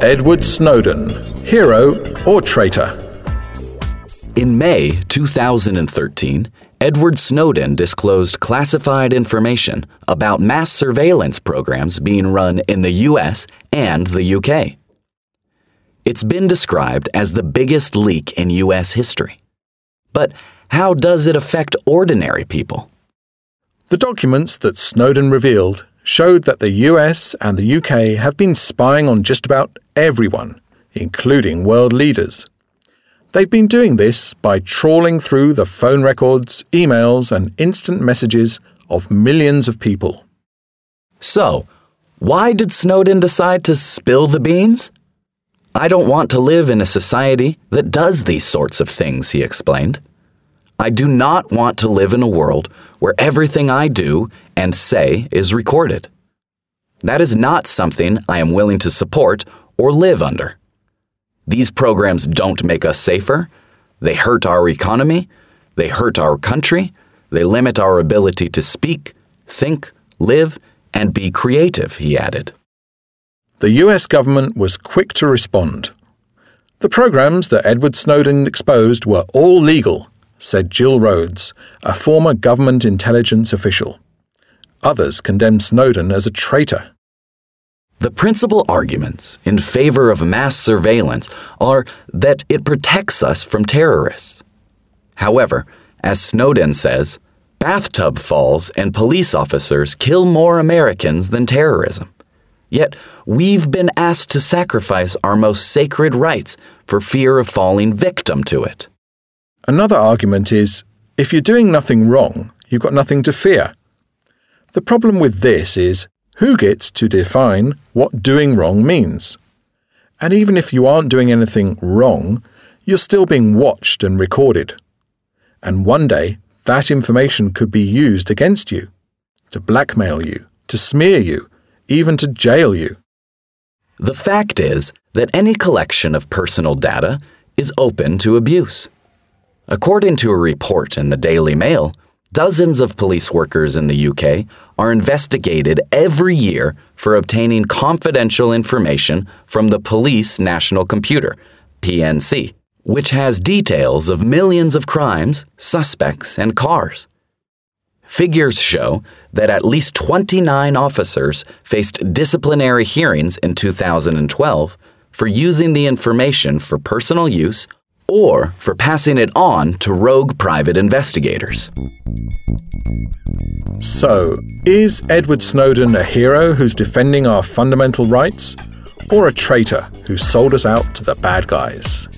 Edward Snowden, hero or traitor? In May 2013, Edward Snowden disclosed classified information about mass surveillance programs being run in the US and the UK. It's been described as the biggest leak in US history. But how does it affect ordinary people? The documents that Snowden revealed showed that the US and the UK have been spying on just about everyone, including world leaders. They've been doing this by trawling through the phone records, emails, and instant messages of millions of people. So, why did Snowden decide to spill the beans? I don't want to live in a society that does these sorts of things, he explained. I do not want to live in a world where everything I do and say is recorded. That is not something I am willing to support or live under. These programs don't make us safer. They hurt our economy. They hurt our country. They limit our ability to speak, think, live, and be creative, he added. The US government was quick to respond. The programs that Edward Snowden exposed were all legal said Jill Rhodes, a former government intelligence official. Others condemned Snowden as a traitor. The principal arguments in favor of mass surveillance are that it protects us from terrorists. However, as Snowden says, bathtub falls and police officers kill more Americans than terrorism. Yet, we've been asked to sacrifice our most sacred rights for fear of falling victim to it. Another argument is if you're doing nothing wrong, you've got nothing to fear. The problem with this is who gets to define what doing wrong means? And even if you aren't doing anything wrong, you're still being watched and recorded. And one day, that information could be used against you, to blackmail you, to smear you, even to jail you. The fact is that any collection of personal data is open to abuse. According to a report in the Daily Mail, dozens of police workers in the UK are investigated every year for obtaining confidential information from the Police National Computer, PNC, which has details of millions of crimes, suspects, and cars. Figures show that at least 29 officers faced disciplinary hearings in 2012 for using the information for personal use or for passing it on to rogue private investigators. So, is Edward Snowden a hero who's defending our fundamental rights, or a traitor who sold us out to the bad guys?